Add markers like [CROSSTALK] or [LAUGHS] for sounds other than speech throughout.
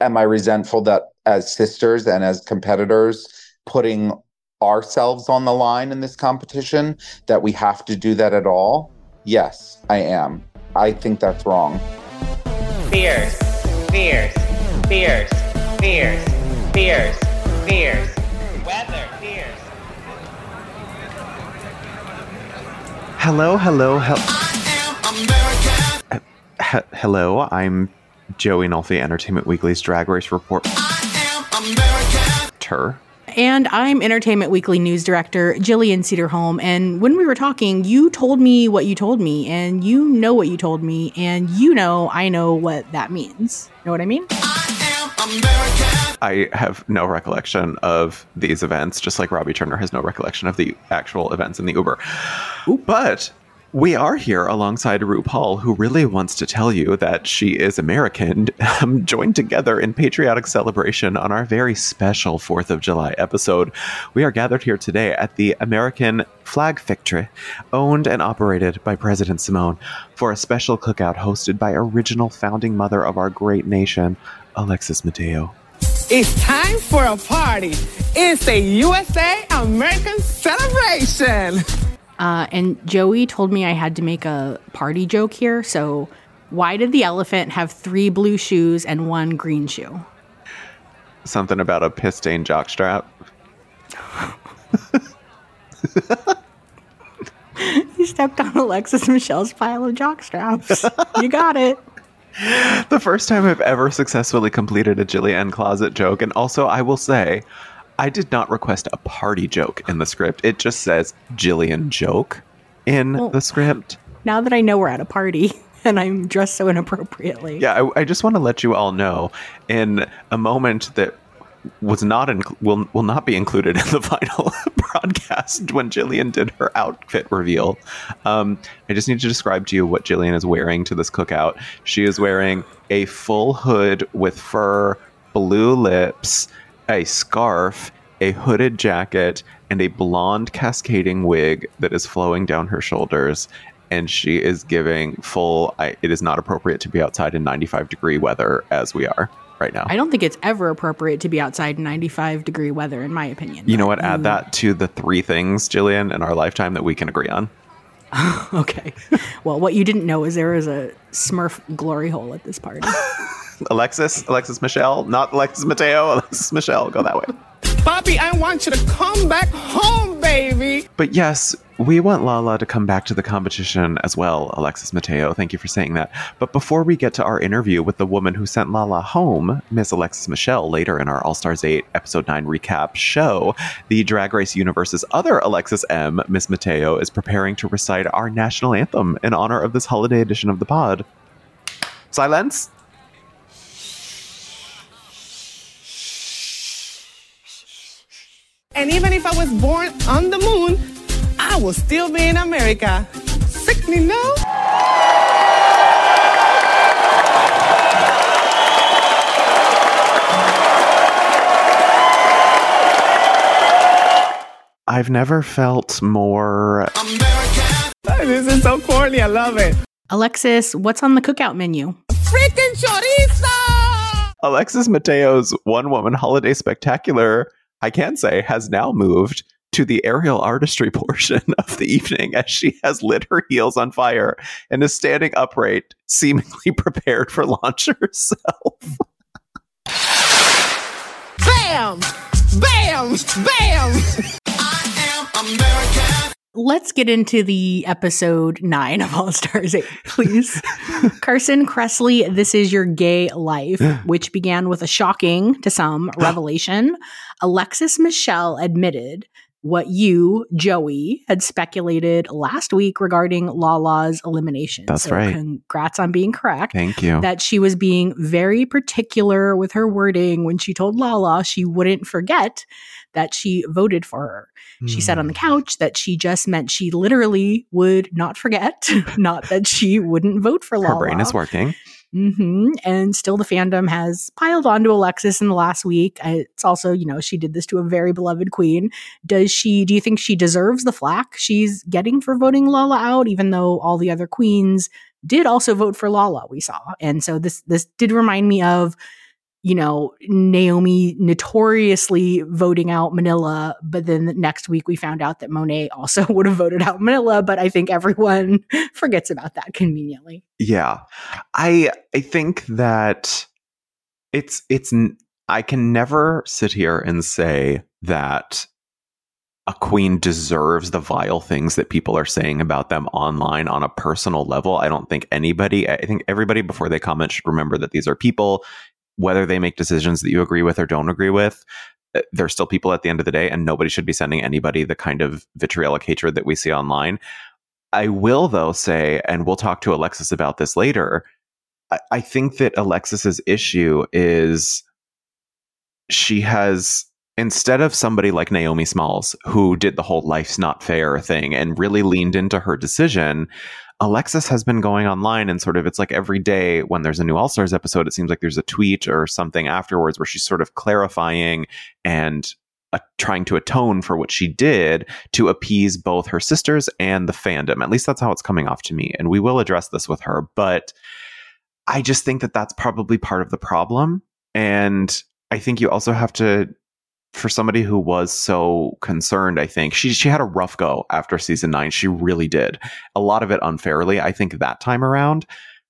am I resentful that as sisters and as competitors, putting ourselves on the line in this competition, that we have to do that at all? Yes, I am. I think that's wrong. Fierce, fierce, fierce, fierce, fierce, fierce. Weather, fierce. Hello, hello, hello. He- hello, I'm Joey Nolfi, Entertainment Weekly's Drag Race Report. Tur. And I'm Entertainment Weekly news director Jillian Sederholm. And when we were talking, you told me what you told me, and you know what you told me, and you know I know what that means. Know what I mean? I have no recollection of these events, just like Robbie Turner has no recollection of the actual events in the Uber. But we are here alongside RuPaul, who really wants to tell you that she is American, [LAUGHS] um, joined together in patriotic celebration on our very special 4th of July episode. We are gathered here today at the American Flag Factory, owned and operated by President Simone, for a special cookout hosted by original founding mother of our great nation, Alexis Mateo. It's time for a party. It's a USA American celebration. Uh, and Joey told me I had to make a party joke here. So, why did the elephant have three blue shoes and one green shoe? Something about a piss stained jockstrap. You [LAUGHS] stepped on Alexis Michelle's pile of jockstraps. [LAUGHS] you got it. the first time I've ever successfully completed a Jillian closet joke. And also, I will say, I did not request a party joke in the script. It just says Jillian joke in Well- the script. Now that I know we're at a party [LAUGHS] and I'm dressed so inappropriately. Yeah, I, I just want to let you all know in a moment that was not in, will will not be included in the [LAUGHS] final [LAUGHS] broadcast when Jillian did her outfit reveal. Um, I just need to describe to you what Jillian is wearing to this cookout. She is wearing a full hood with fur, blue lips, a scarf, a hooded jacket, and a blonde cascading wig that is flowing down her shoulders. And she is giving full. I, it is not appropriate to be outside in 95 degree weather as we are right now. I don't think it's ever appropriate to be outside in 95 degree weather, in my opinion. You know what? Add that to the three things, Jillian, in our lifetime that we can agree on. [LAUGHS] Okay. well, what you didn't know is there was a Smurf glory hole at this party. [LAUGHS] Alexis, Alexis Michelle, not Alexis Mateo, [LAUGHS] Alexis Michelle, go that way. Bobby, I want you to come back home, baby. But yes, we want Lala to come back to the competition as well, Alexis Mateo. Thank you for saying that. But before we get to our interview with the woman who sent Lala home, Miss Alexis Michelle, later in our All Stars 8 Episode 9 recap show, the Drag Race Universe's other Alexis M, Miss Mateo, is preparing to recite our national anthem in honor of this holiday edition of the pod. Silence. And even if I was born on the moon, I will still be in America. Sick me, no? I've never felt more this is so corny. I love it. Alexis, what's on the cookout menu? Freaking chorizo! Alexis Mateo's one woman holiday spectacular, I can say, has now moved to the aerial artistry [LAUGHS] portion of the evening as she has lit her heels on fire and is standing upright, seemingly [LAUGHS] prepared for launch herself. Bam! Bam! Bam! Let's get into the episode nine of All Stars 8, please. [LAUGHS] Carson Kressley, This Is Your Gay Life, which began with a shocking, to some, revelation. Alexis Michelle admitted what you, Joey, had speculated last week regarding Lala's elimination. That's right. Congrats on being correct. Thank you. that she was being very particular with her wording when she told Lala she wouldn't forget that she voted for her. She said on the Hmm. couch that she just meant she literally would not forget, [LAUGHS] not that she wouldn't vote for Lala. Her brain is working. hmm And still, the fandom has piled onto Alexis in the last week. It's also, you know, she did this to a very beloved queen. Does she? Do you think she deserves the flack she's getting for voting Lala out, even though all the other queens did also vote for Lala? We saw, and so this this did remind me of you know, Naomi notoriously voting out Manila, but then the next week we found out that Monet also [LAUGHS] would have voted out Manila, but I think everyone [LAUGHS] forgets about that conveniently. Yeah. I I think that it's it's I can never sit here and say that a queen deserves the vile things that people are saying about them online on a personal level. I don't think anybody, I think everybody before they comment should remember that these are people, whether they make decisions that you agree with or don't agree with. uh, They're still people at the end of the day, and nobody should be sending anybody the kind of vitriolic hatred that we see online. I will, though, say, and we'll talk to Alexis about this later. I, I think that Alexis's issue is she has instead of somebody like Naomi Smalls, who did the whole life's not fair thing and really leaned into her decision, Alexis has been going online and sort of it's like every day when there's a new All Stars episode, it seems like there's a tweet or something afterwards where she's sort of clarifying and uh, trying to atone for what she did to appease both her sisters and the fandom. At least that's how it's coming off to me. And we will address this with her. But I just think that that's probably part of the problem. And I think you also have to for somebody who was so concerned, I think she she had a rough go after season nine. She really did. A lot of it unfairly, I think, that time around.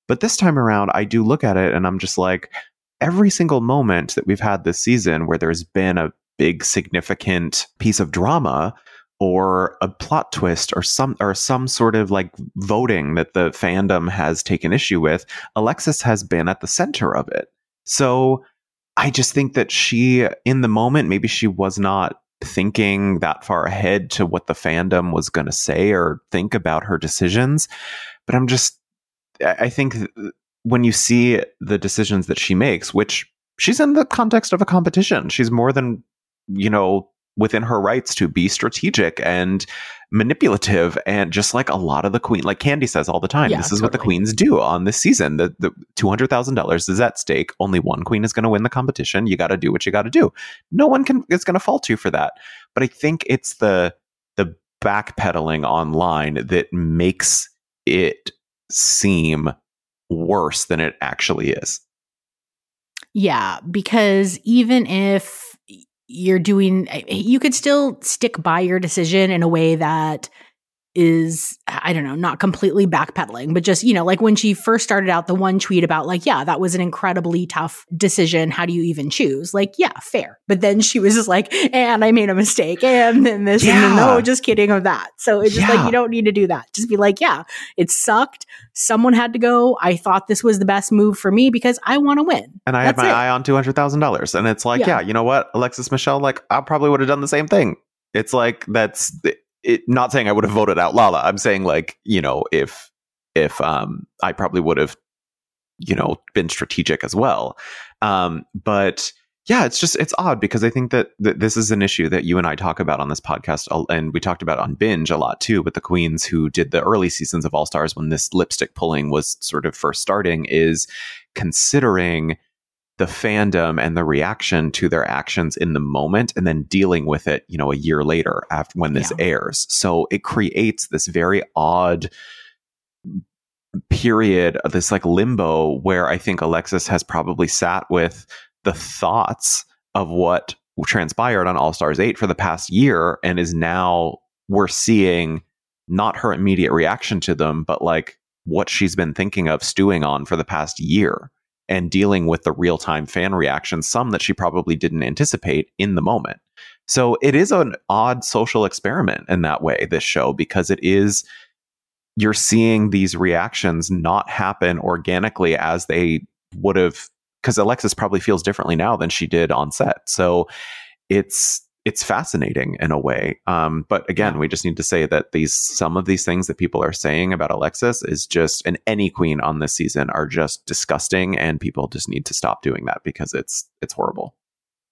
But this time around, I do look at it and I'm just like, every single moment that we've had this season where there's been a big significant piece of drama or a plot twist or some or some sort of like voting that the fandom has taken issue with, Alexis has been at the center of it. So I just think that she, in the moment, maybe she was not thinking that far ahead to what the fandom was going to say or think about her decisions. But I'm just, I think when you see the decisions that she makes, which she's in the context of a competition, she's more than, you know, within her rights to be strategic and manipulative and just like a lot of the queen like Kandy says all the time Yeah, this is what the queens do on this season. The, the $200000 is at stake. Only one queen is going to win the competition. You got to do what you got to do. No one can is going to fault you for that. But i think it's the the backpedaling online that makes it seem worse than it actually is. Yeah, because even if you're doing, eh, you could still stick by your decision in a way that is, I don't know, not completely backpedaling, but just, you know, like when she first started out, the one tweet about, like, yeah, that was an incredibly tough decision. How do you even choose? Like, yeah, fair. But then she was just like, and I made a mistake, and then this, and then no, just kidding of that. So it's just Yeah. like, you don't need to do that. Just be like, yeah, it sucked. Someone had to go. I thought this was the best move for me because I want to win. and i had my it. eye on $200000 and it's like Yeah. yeah. you know what alexis michelle like i probably would have done the same thing it's like that's it not saying i would have voted out lala. I'm saying like you know if if um i probably would have you know been strategic as well. Um but yeah it's just it's odd because i think that, that this is an issue that you and i talk about on this podcast and we talked about on binge a lot too with the queens who did the early seasons of all stars when this lipstick pulling was sort of first starting is considering the fandom and the reaction to their actions in the moment and then dealing with it you know a year later after when this Yeah. airs so it creates this very odd period of this like limbo where i think alexis has probably sat with the thoughts of what transpired on all stars 8 for the past year and is now we're seeing not her immediate reaction to them but like what she's been thinking of stewing on for the past year and dealing with the real time fan reactions, some that she probably didn't anticipate in the moment. So it is an odd social experiment in that way, this show, because it is, you're seeing these reactions not happen organically as they would have, because Alexis probably feels differently now than she did on set. So it's, it's fascinating in a way. Um, but again, we just need to say that these some of these things that people are saying about Alexis is just and any queen on this season are just disgusting and people just need to stop doing that because it's it's horrible.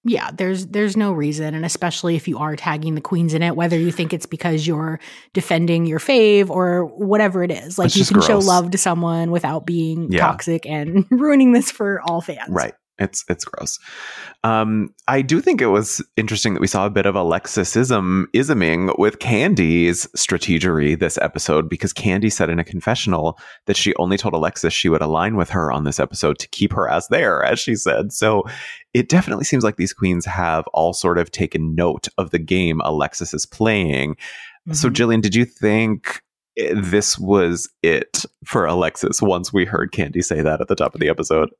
Yeah, there's there's no reason, and especially if you are tagging the queens in it, whether you think it's because you're defending your fave or whatever it is, like It's you can show love to someone without being Yeah. toxic and [LAUGHS] ruining this for all fans. Right. It's it's gross. Um, I do think it was interesting that we saw a bit of Alexisism isming with Kandy's strategery this episode because Kandy said in a confessional that she only told Alexis she would align with her on this episode to keep her as there, as she said. So it definitely seems like these queens have all sort of taken note of the game Alexis is playing. So, Mhm. Jillian, did you think this was it for Alexis once we heard Kandy say that at the top of the episode?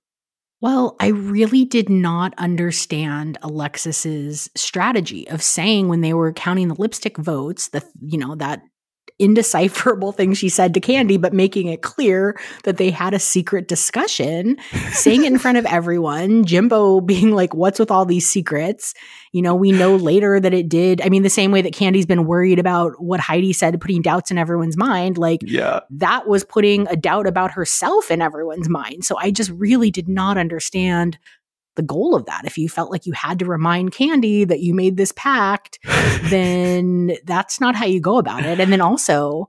Well, I really did not understand Alexis's strategy of saying when they were counting the lipstick votes, the you know that indecipherable thing she said to Kandy, but making it clear that they had a secret discussion, saying it in front of everyone. Jimbo being like, "What's with all these secrets?" You know, we know later that it did. I mean, the same way that Kandy's been worried about what Heidi said, putting doubts in everyone's mind. Like Yeah. that was putting a doubt about herself in everyone's mind. So I just really did not understand the goal of that. If you felt like you had to remind Kandy that you made this pact, [LAUGHS] then that's not how you go about it. And then also,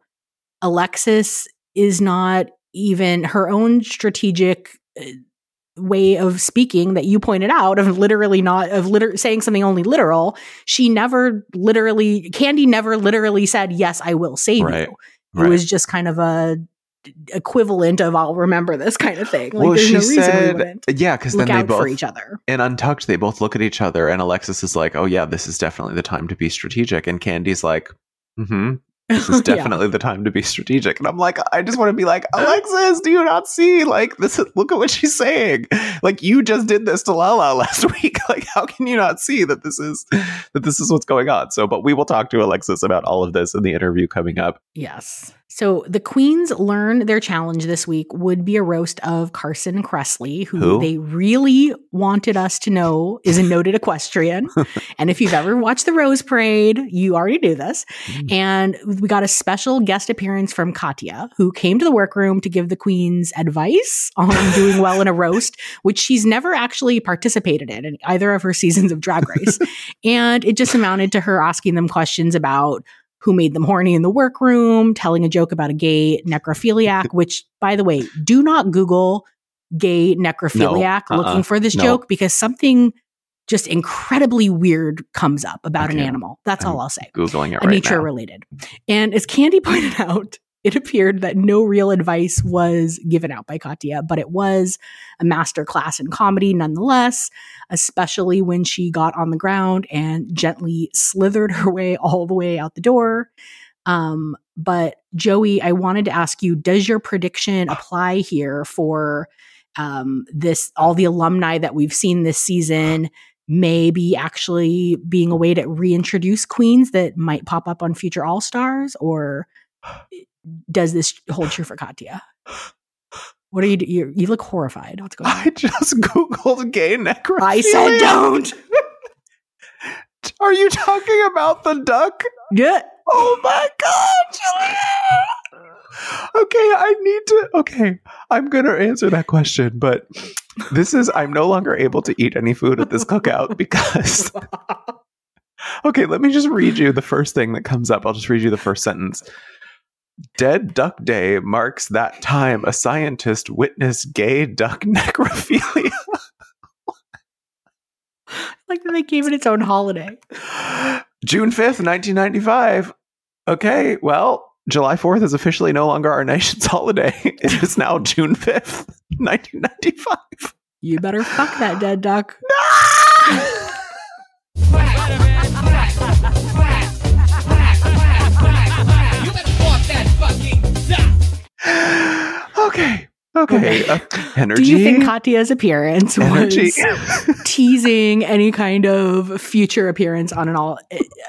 Alexis is not even her own strategic uh, way of speaking that you pointed out of literally not of liter- saying something only literal she never literally Kandy never literally said yes i will save Right. you Right. it was just kind of a equivalent of I'll remember this kind of thing. Like well, she no we said, wouldn't yeah, because then they both for each other. And Untucked, they both look at each other, and Alexis is like, "Oh yeah, this is definitely the time to be strategic," and Kandy's like, "Hmm, this is [LAUGHS] Yeah. definitely the time to be strategic." And I'm like, I just want to be like, Alexis, do you not see? Like this, is, look at what she's saying. Like you just did this to Lala last [LAUGHS] week. Like how can you not see that this is that this is what's going on? So, but we will talk to Alexis about all of this in the interview coming up. Yes. So the queens learn their challenge this week would be a roast of Carson Kressley, who, Who? they really wanted us to know is a noted equestrian. [LAUGHS] and if you've ever watched the Rose Parade, you already knew this. Mm. And we got a special guest appearance from Katya, who came to the workroom to give the queens advice on doing well in a roast, which she's never actually participated in in either of her seasons of Drag Race. [LAUGHS] and it just amounted to her asking them questions about who made them horny in the workroom, telling a joke about a gay necrophiliac, [LAUGHS] which, by the way, do not Google gay necrophiliac uh-uh, looking for this no. joke because something just incredibly weird comes up about an Okay. animal. That's I'm all I'll say. Googling it A right nature now. related. And as Kandy pointed out, it appeared that no real advice was given out by Katya, but it was a master class in comedy nonetheless, especially when she got on the ground and gently slithered [LAUGHS] her way all the way out the door. Um, but Joey, I wanted to ask you, does your prediction apply here for um, this all the alumni that we've seen this season maybe actually being a way to reintroduce queens that might pop up on future all stars or [SIGHS] does this hold true for katya what are you do- you you look horrified what's going on I just googled gay necrophilia. i said don't [LAUGHS] Are you talking about the duck? yeah Oh my god, Julia! Okay, I need to. Okay, I'm gonna answer that question, but this is I'm no longer able to eat any food at this cookout [LAUGHS] because. [LAUGHS] Okay, let me just read you the first thing that comes up. I'll just read you the first sentence. Dead Duck Day marks that time a scientist witnessed gay duck [LAUGHS] necrophilia. [LAUGHS] like that they gave it its own holiday June 5th, 1995. Okay, well, July 4th is officially no longer our [LAUGHS] nation's holiday. It is now June 5th, 1995. you better fuck that dead duck okay, okay. uh, energy. [LAUGHS] do you think katya's appearance [LAUGHS] energy. was teasing any kind of future appearance on an all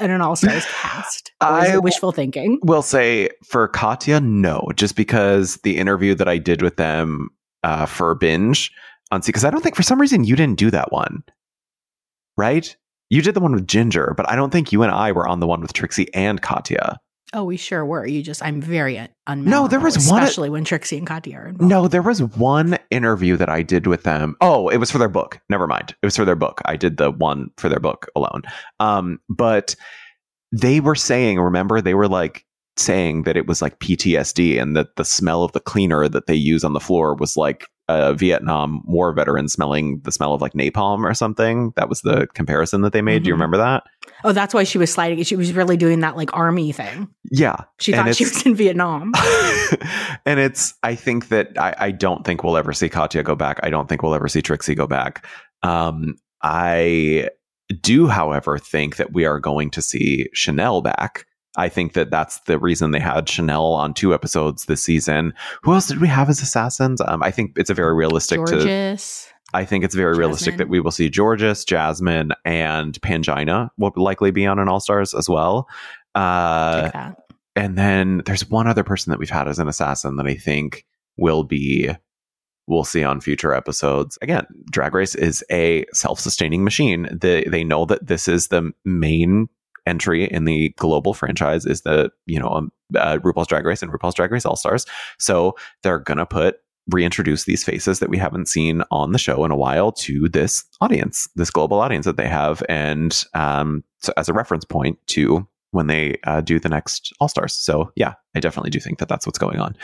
on an all stars [SIGHS] cast I- wishful thinking will say for Katya, no, just because the interview that I did with them uh, for binge on because I don't think for some reason you didn't do that one, right? You did the one with Ginger, but I don't think you and I were on the one with Trixie and Katya. Oh, we sure were. You just, I'm very un- unmemorable. No, there was one- especially when Trixie and Katya are involved. No, there was one interview that I did with them. Oh, it was for their book. Never mind. It was for their book. I did the one for their book alone. Um, but they were saying, remember, they were like saying that it was like PTSD and that the smell of the cleaner that they use on the floor was like a Vietnam War veteran smelling the smell of like napalm or something. That was the comparison that they made. Do you Mhm. remember that? Oh, that's why she was sliding. She was really doing that like army thing. Yeah. She And thought she was in Vietnam. [LAUGHS] and it's I think that I, I don't think we'll ever see Katya go back. I don't think we'll ever see Trixie go back. Um, I do, however, think that we are going to see Chanel back. I think that that's the reason they had Chanel on two episodes this season. Who else did we have as assassins? Um, I think it's a very realistic to. I think it's very realistic that we will see Jorgeous, Jasmine, and Pangina will likely be on an All Stars as well. Uh, and then there's one other person that we've had as an assassin that I think will be we'll see on future episodes. Again, Drag Race is a self-sustaining machine. They they know that this is the main entry in the global franchise is the you know um, uh, RuPaul's Drag Race and RuPaul's Drag Race All Stars. So they're gonna put reintroduce these faces that we haven't seen on the show in a while to this audience, this global audience that they have, and um, so as a reference point to when they uh, do the next All Stars. So yeah, I definitely do think that that's what's going on.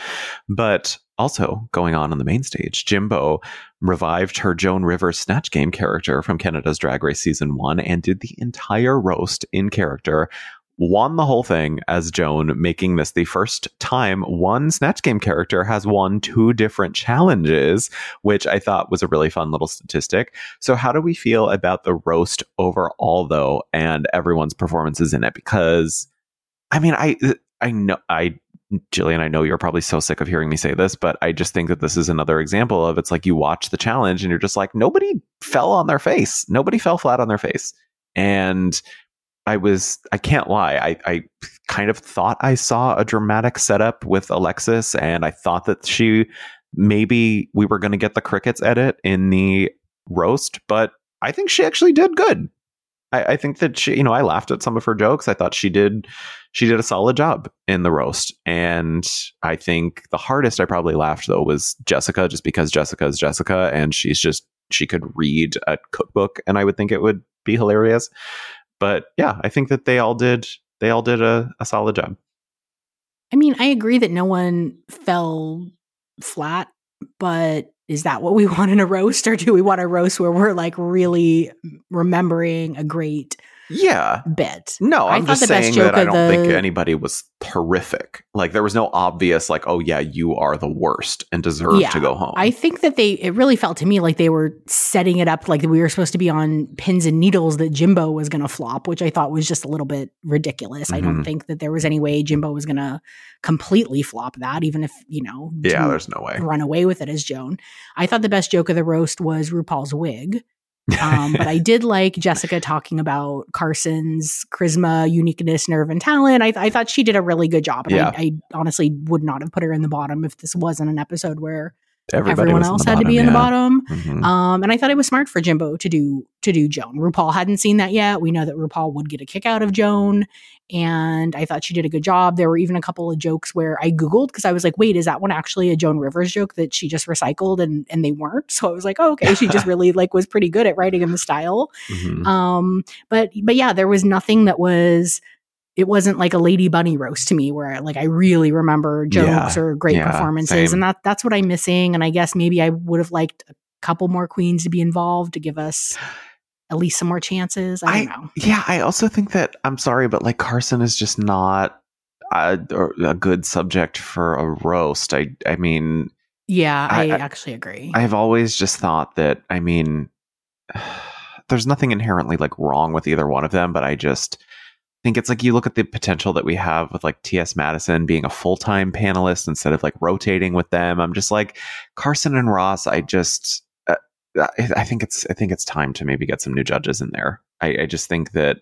But also going on on the main stage, Jimbo revived her Joan Rivers Snatch Game character from Canada's Drag Race season one and did the entire roast in character. Won the whole thing as Joan, making this the first time one Snatch Game character has won two different challenges, which I thought was a really fun little statistic. So, how do we feel about the roast overall, though, and everyone's performances in it? Because, I mean, I I know I Jillian, I know you're probably so sick of hearing me say this, but I just think that this is another example of it's like you watch the challenge and you're just like nobody fell on their face, nobody fell flat on their face, and I was I can't lie, I I kind of thought I saw a dramatic setup with Alexis, and I thought that she maybe we were going to get the crickets edit in the roast, but I think she actually did good. I, I think that she, you know, I laughed at some of her jokes. I thought she did, she did a solid job in the roast. And I think the hardest I probably laughed though was Jessica, just because Jessica is Jessica and she's just, she could read a cookbook and I would think it would be hilarious. But yeah, I think that they all did, they all did a, a solid job. I mean, I agree that no one fell flat, but is that what we [LAUGHS] want in a roast, or do we want a roast where we're like really remembering a great Yeah. bit? No, I I'm thought just the best saying that I don't think anybody was horrific. Like there was no obvious like, oh yeah, you are the worst and deserve Yeah, to go home. I think that they, it really felt to me like they were setting it up like we were supposed to be on pins and needles that Jimbo was going to flop, which I thought was just a little bit ridiculous. I don't Mhm. think that there was any way Jimbo was going to completely flop that, even if, you know, yeah, there's no way. run away with it as Joan. I thought the best joke of the roast was RuPaul's wig. Um, but I did like Jessica talking about Carson's charisma, uniqueness, nerve, and talent. I, I thought she did a really good job. And Yeah. I, I honestly would not have put her in the bottom if this wasn't an episode where Everybody everyone else had to be in yeah. the bottom. Mhm. Um, and I thought it was smart for Jimbo to do to do Joan. RuPaul hadn't seen that yet. We know that RuPaul would get a kick out of Joan, and I thought she did a good job. There were even a couple of jokes where I googled because I was like, "Wait, is that one actually a Joan Rivers joke that she just recycled?" And and they weren't. So I was like, "Oh, okay." She just really like was pretty good at writing in the style. Mhm. Um, but but yeah, there was nothing that was. It wasn't like a Lady Bunny roast to me, where like I really remember jokes Yeah, or great yeah, performances, same. and that that's what I'm missing. And I guess maybe I would have liked a couple more queens to be involved to give us at least some more chances. I don't know. Yeah, I also think that I'm sorry, but like Carson is just not a, a good subject for a roast. I I mean, Yeah, I, I- I- actually agree. I've always just thought that I mean, [SIGHS] there's nothing inherently like wrong with either one of them, but I just think it's like you look at the potential that we have with like T.S. Madison being a full time panelist instead of like rotating with them. I'm just like Carson and Ross. I just I, I think it's I think it's time to maybe get some new judges in there. I, I just think that.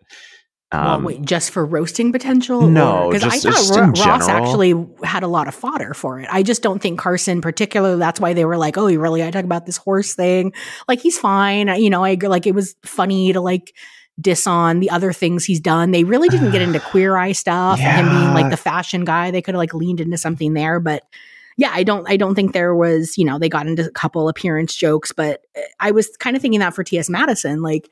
well, Um, wait, just for roasting potential? No, because I thought Ro- Ross general. actually had a lot of fodder for it. I just don't think Carson, particularly, that's why they were like, "Oh, you really?" I talk about this horse thing. Like he's fine, you know. I. Like it was funny to like diss on the other things he's done. They really didn't get into [SIGHS] queer eye stuff. and Him being like the fashion guy, they could have like leaned into something there, but. Yeah, I don't. I don't think there was. You know, they got into a couple appearance jokes, but uh, I was kind of thinking that for T.S. Madison, like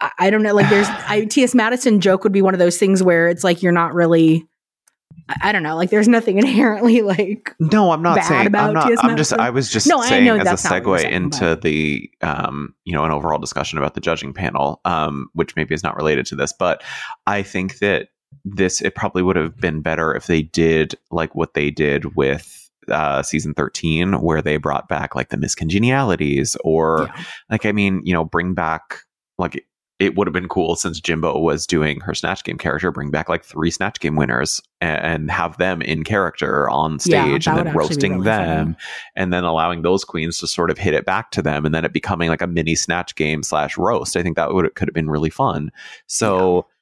I, I don't know. Like there's I, [SIGHS] T.S. Madison joke would be one of those things where it's like you're not really I, don't know. Like, there's nothing inherently [LAUGHS] like No, I'm not bad saying. about I'm not. I'm just. I was just No, saying as a not what you're segue saying, into but- the, um, you know, an overall discussion about the judging panel, um, which maybe is not related to this, but I think that this it probably would have been better if they did like what they did with uh, season 13 where they brought back like the miscongenialities or Yeah. like i mean you know bring back like it would have been cool since jimbo was doing her snatch game character bring back like three snatch game winners and, and have them in character on stage that and then roasting really them funny. and then allowing those queens to sort of hit it back to them and then it becoming like a mini snatch game slash roast i think that would could have been really fun so yeah.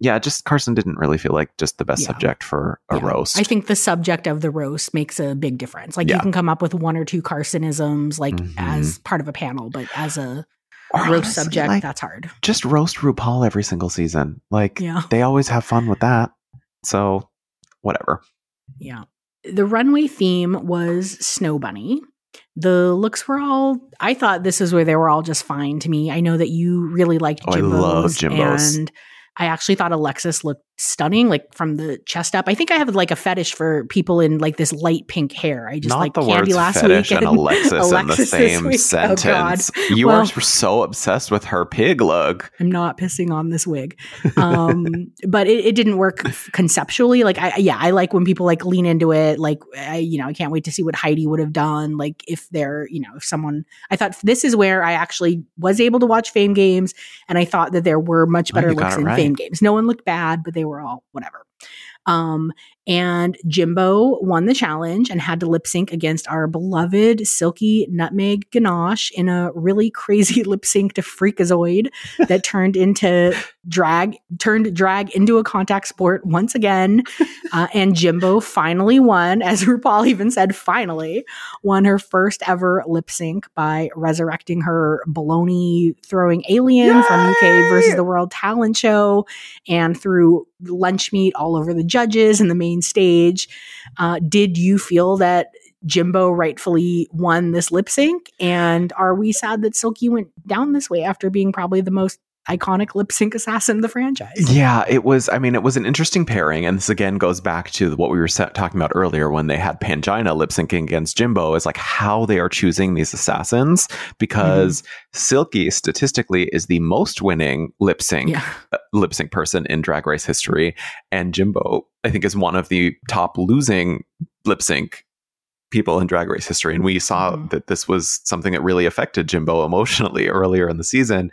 Just carson didn't really feel like just the best Yeah. subject for a Yeah. roast I think the subject of the roast makes a big difference. Like Yeah. you can come up with one or two Carsonisms like Mhm. as part of a panel, but as a Or roast honestly, subject, like, that's hard. just roast RuPaul every single season. Like Yeah. they always have fun with that. So whatever. Yeah. The runway theme was Snow Bunny. The looks were all I thought this is where they were all just fine to me. I know that you really liked Oh, I Jimbo's, love Jimbo's. and I actually thought Alexis looked stunning, like from the chest up. I think I have like a fetish for people in like this light pink hair. I just Not like the Kandy last week and Alexis, in the same week. Oh, sentence. you Well- are so obsessed with her pig look. I'm not pissing on this wig. Um, [LAUGHS] but it, it didn't work conceptually. Like, I, yeah, I like when people like lean into it. Like, I, you know, I can't wait to see what Heidi would have done. Like, if they're, you know, if someone, I thought this is where I actually was able to watch Fame Games. And I thought that there were much Oh, better got looks in right. Fame Games. No one looked bad, but they were all whatever. Um, and Jimbo won the challenge and had to lip sync against our beloved Silky Nutmeg Ganache in a really crazy [LAUGHS] lip sync to Freakazoid that turned into drag, turned drag into a contact sport once again. [LAUGHS] Uh, and Jimbo finally won, as [LAUGHS] RuPaul even said, finally won her first ever lip sync by resurrecting her baloney throwing alien from UK versus the World Talent Show and through lunch meat all over the judges and the main stage. Uh, did you feel that Jimbo rightfully won this lip sync? And are we sad that Silky went down this way after being probably the most iconic lip sync assassin the franchise? Yeah, it was. I mean, it was an interesting pairing, and this again goes back to what we were talking about earlier when they had Pangina lip syncing against Jimbo. Is like how they are choosing these assassins because mm-hmm. Silky statistically is the most winning lip sync Yeah. Uh, lip sync person in Drag Race history, and Jimbo I think is one of the top losing lip sync people in Drag Race history. And we saw Mhm. that this was something that really affected Jimbo emotionally [LAUGHS] earlier in the season.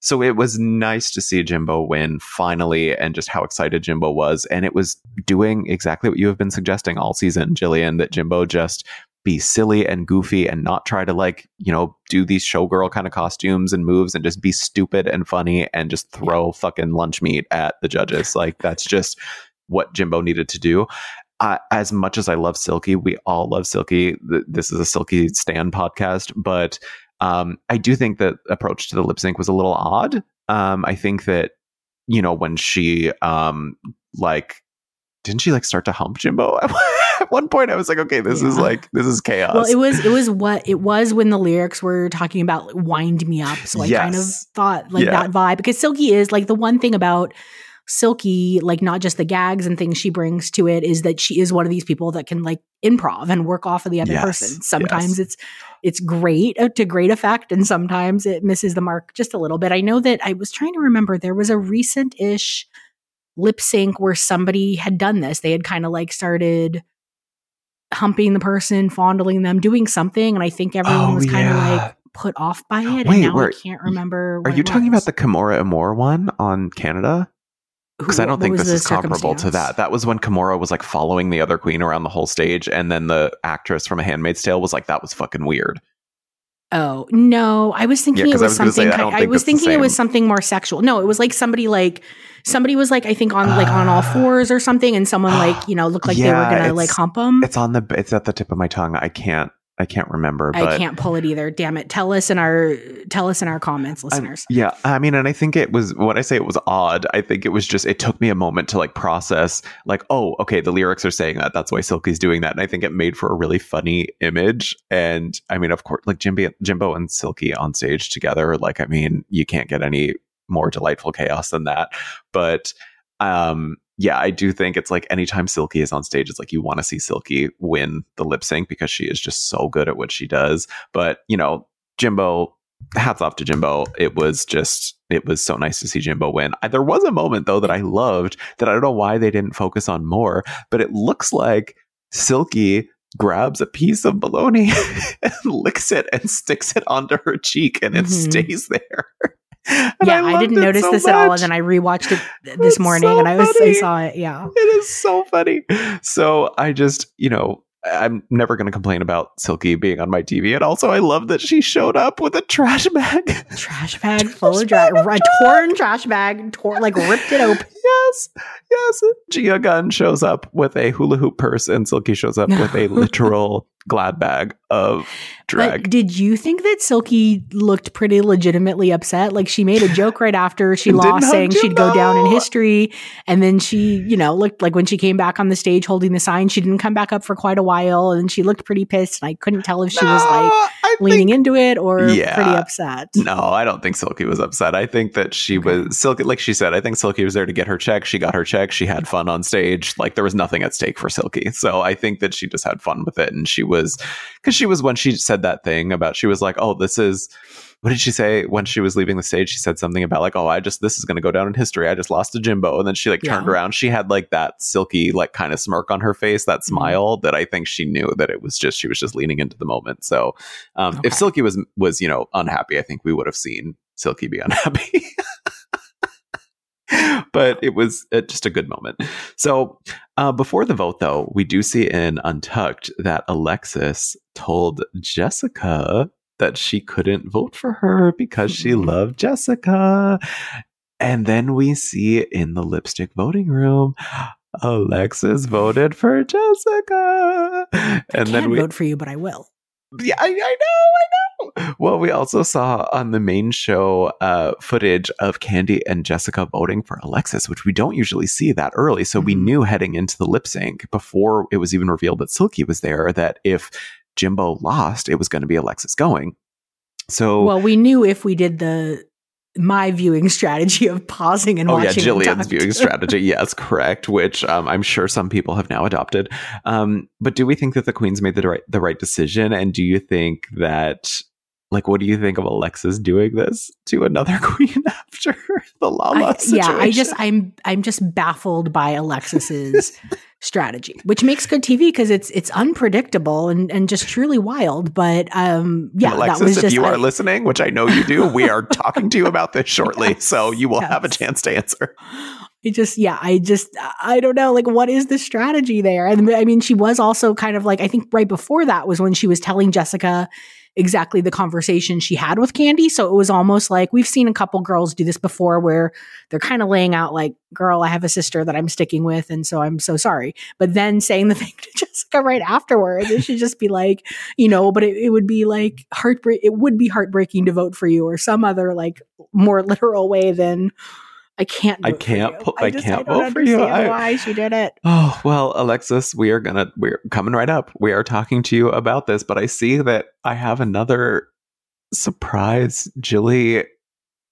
So it was nice to see Jimbo win finally and just how excited Jimbo was. And it was doing exactly what you have been suggesting all season, Jillian, that Jimbo just be silly and goofy and not try to like, you know, do these showgirl kind of costumes and moves and just be stupid and funny and just throw fucking lunch meat at the judges. Like that's just what Jimbo needed to do. As much as I love Silky, we all love Silky. This is a Silky Stan podcast, but um, I do think that approach to the lip sync was a little odd. Um, I think that you know when she um, like didn't she like start to hump Jimbo [LAUGHS] at one point? I was like, okay, this is like this is chaos. Well, it was it was what it was when the lyrics were talking about like, wind me up. So I kind of thought like Yeah. that vibe because Silky is like the one thing about Silky, like not just the gags and things she brings to it, is that she is one of these people that can like improv and work off of the other Yes, person. Sometimes yes. it's it's great uh, to great effect, and sometimes it misses the mark just a little bit. I know that I was trying to remember there was a recent ish lip sync where somebody had done this. They had kind of like started humping the person, fondling them, doing something, and I think everyone Oh, was kind of yeah. like put off by it. Wait, and now where- I can't remember. Are you talking about the Kimora Amour one on Canada? Because I don't think this is comparable to that. That was when Kimora was like following the other queen around the whole stage, and then the actress from A Handmaid's Tale was like, "That was fucking weird." Oh no, I was thinking Yeah, it was, was gonna say, something. I I, was thinking it was something more sexual. No, it was like somebody like somebody was like I think on like on all Ah. fours or something, and someone like you know looked like they were [GASPS] gonna like hump them. It's on the. It's at the tip of my tongue. I can't. I can't remember. But I can't pull it either. Damn it! Tell us in our tell us in our comments, listeners. yeah, I mean, and I think it was when I say it was odd. I think it was just it took me a moment to like process, like, oh, okay, the lyrics are saying that. That's why Silky's doing that, and I think it made for a really funny image. And I mean, of course, like Jimbo, Jimbo and Silky on stage together, like, I mean, you can't get any more delightful chaos than that. But um, yeah, I do think it's like anytime Silky is on stage, it's like you want to see Silky win the lip sync because she is just so good at what she does. But, you know, Jimbo, hats off to Jimbo. It was just, it was so nice to see Jimbo win. I, there was a moment, though, that I loved that I don't know why they didn't focus on more, but it looks like Silky grabs a piece of bologna [LAUGHS] and licks it and sticks it onto her cheek and it Mhm. stays there. [LAUGHS] [LAUGHS] Yeah, I, loved didn't notice this so this at all, and then I rewatched it [LAUGHS] this It's morning, so and I was I saw it. Yeah, It is so funny. So I just, you know, I'm never going to complain about Silky being on my TV. And also, I love that she showed up with a trash bag. [LAUGHS] trash bag full of trash, a torn trash bag, tore like ripped it open. yes, yes. Gia Gunn shows up with a hula hoop purse, and Silky shows up with a literal glad bag of drag. But did you think that Silky looked pretty legitimately upset? Like she made a joke right after she [LAUGHS] lost, saying she'd go down in history, and then she, you know, looked like when she came back on the stage holding the sign, she didn't come back up for quite a while, and she looked pretty pissed. And I couldn't tell if she was like I leaning think- into it or Yeah. pretty upset. No, I don't think Silky was upset. I think that she Okay. was Silky, like she said. I think Silky was there to get her check. She got her check. She had fun on stage. Like there was nothing at stake for Silky. So I think that she just had fun with it. And she was, because she was when she said that thing about she was like, "Oh, this is." What did she say when she was leaving the stage? She said something about like, "Oh, I just this is going to go down in history. I just lost a Jimbo." And then she like turned around. She had like that silky like kind of smirk on her face, that Mhm. smile that I think she knew that it was just she was just leaning into the moment. So um, Okay. if Silky was was you know unhappy, I think we would have seen Silky be unhappy. [LAUGHS] [LAUGHS] but it was uh, just a good moment. So uh, before the vote, though, we do see in Untucked that Alexis told Jessica that she couldn't vote for her because she loved Jessica. And then we see in the lipstick voting room, Alexis voted for Jessica. I And can't then we vote for you, but I will. Yeah, I, I know, I know. Well, we also saw on the main show uh, footage of Kandy and Jessica voting for Alexis, which we don't usually see that early. So we Mhm. knew heading into the lip sync before it was even revealed that Silky was there that if Jimbo lost, it was going to be Alexis going. So Well, we knew if we did the my viewing strategy of pausing and Oh yeah, watching. Jillian's viewing strategy. [LAUGHS] Yes, correct. Which um, I'm sure some people have now adopted. Um, but do we think that the Queens made the right the right decision? And do you think that, like, what do you think of Alexis doing this to another [LAUGHS] queen after the Lala I, situation? yeah, I just I'm I'm just baffled by Alexis's [LAUGHS] strategy, which makes good TV because it's it's unpredictable and and just truly wild. But um, yeah, Alexis, that was if just you I- are listening, which I know you do, we are talking to you about this [LAUGHS] shortly, Yes, so you will have a chance to answer. It just, yeah, I just, I don't know, like, what is the strategy there? And I mean, she was also kind of like, I think right before that was when she was telling Jessica exactly the conversation she had with Kandy. So it was almost like we've seen a couple girls do this before where they're kind of laying out, like, girl, I have a sister that I'm sticking with. And so I'm so sorry. But then saying the [LAUGHS] thing to Jessica right afterwards, it should just be like, you know, but it, it would be like heartbreak. It would be heartbreaking to vote for you or some other like more literal way than. I can't. I can't I just- can't don't vote for you. I- why she did it? Oh, well, Alexis, we are gonna we're coming right up. We are talking to you about this, but I see that I have another surprise Jilly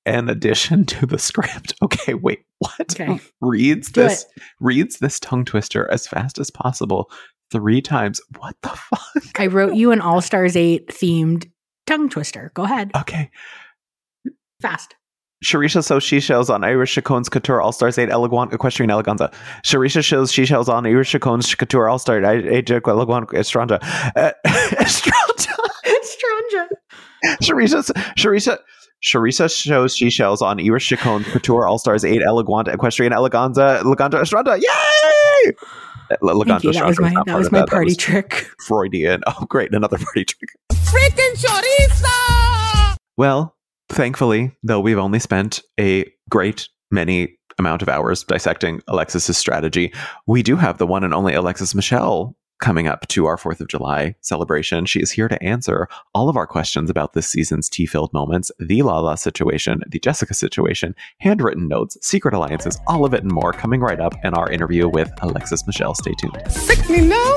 an addition [LAUGHS] to the script. [LAUGHS] Okay, wait, what? Okay. [LAUGHS] Reads Do this reads this tongue twister as fast as possible three times. What the fuck? I wrote you an All Stars Eight themed tongue twister. Go ahead, Okay. fast. Sharisha shows she shells on Irish Chacones Couture All Stars 8 Elegant Equestrian Eleganza. Sharisha shows she shells on Irish Chacones Couture All Star 8 Elegant Estranja. Uh, [LAUGHS] Estranja. Stranja. Sharisha Sharisha Sharisa shows she shells on Irish Chacones Couture All Stars 8 Elegant Equestrian Eleganza Eleganza Estranja. Yay! Eleganza Thank you. That was my that was my That party was trick. Freudian. Oh, great. Another party trick. Freaking chorizo! Well, thankfully, though we've only spent a great many amount of hours dissecting Alexis's strategy, we do have the one and only Alexis Michelle coming up to our 4th of July celebration. She is here to answer all of our questions about this season's tea-filled moments, the Lala situation, the Jessica situation, handwritten notes, secret alliances, all of it and more coming right up in our interview with Alexis Michelle. Stay tuned. Sick me no?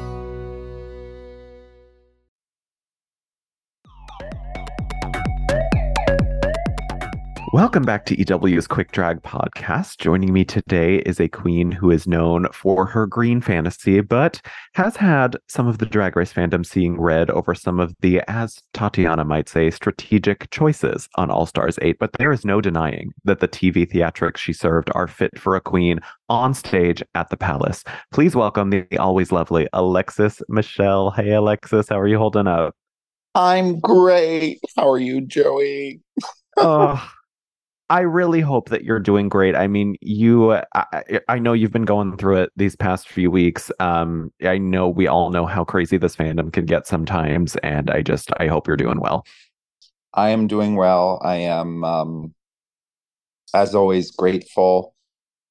Welcome back to EW's Quick Drag podcast. Joining me today is a queen who is known for her green fantasy, but has had some of the drag race fandom seeing red over some of the, as Tatiana might say, strategic choices on All Stars 8. But there is no denying that the TV theatrics she served are fit for a queen on stage at the palace. Please welcome the always lovely Alexis Michelle. Hey, Alexis, how are you holding up? I'm great. How are you, Joey? oh, I really hope that you're doing great. I mean, you, I, I, know you've been going through it these past few weeks. Um, I know we all know how crazy this fandom can get sometimes, and I just, I hope you're doing well. I am doing well. I am, um, as always, grateful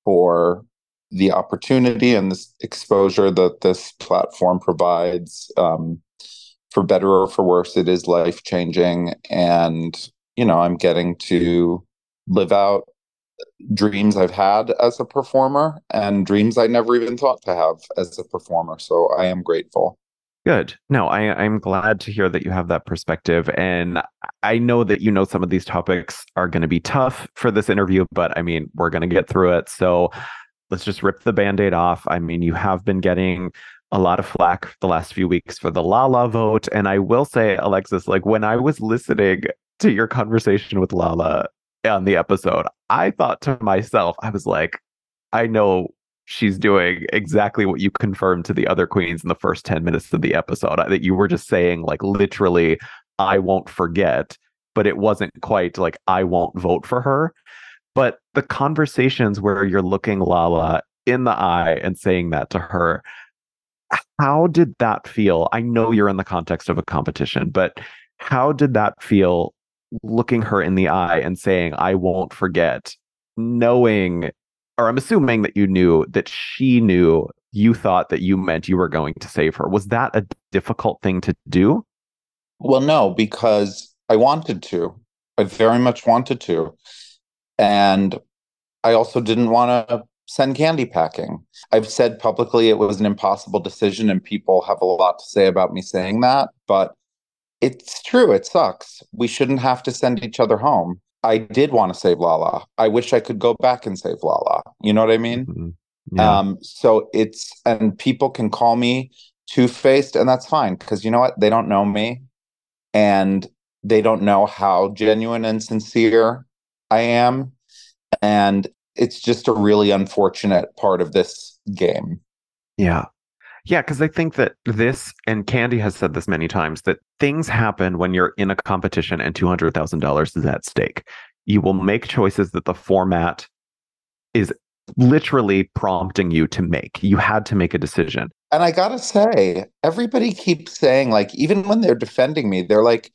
for the opportunity and this exposure that this platform provides. Um, for better or for worse, it is life changing, and you know, I'm getting to live out dreams I've had as a performer and dreams I never even thought to have as a performer. So I am grateful. Good. No, I, I'm glad to hear that you have that perspective. And I know that you know some of these topics are going to be tough for this interview, but I mean, we're going to get through it. So let's just rip the band aid off. I mean, you have been getting a lot of flack the last few weeks for the Lala vote. And I will say, Alexis, like when I was listening to your conversation with Lala on the episode, I thought to myself, I was like, I know she's doing exactly what you confirmed to the other queens in the first 10 minutes of the episode uh, that you were just saying like literally I won't forget but it wasn't quite like I won't vote for her. But the conversations where you're looking Lala in the eye and saying that to her how did that feel? I know you're in the context of a competition but how did that feel looking her in the eye and saying, I won't forget, knowing, or I'm assuming that you knew that she knew you thought that you meant you were going to save her. Was that a difficult thing to do? Well, no, because I wanted to. I very much wanted to. And I also didn't want to send Kandy packing. I've said publicly it was an impossible decision, and people have a lot to say about me saying that. But it's true. It sucks. We shouldn't have to send each other home. I did want to save Lala. I wish I could go back and save Lala. You know what I mean? Mm-hmm. Yeah. Um, so it's and people can call me two faced, and that's fine because you know what? They don't know me, and they don't know how genuine and sincere I am, and it's just a really unfortunate part of this game. Yeah, yeah, because I think that this, and Kandy has said this many times, that things happen when you're in a competition and $200,000 is at stake. You will make choices that the format is literally prompting you to make. You had to make a decision. And I gotta say, everybody keeps saying, like, even when they're defending me, they're like,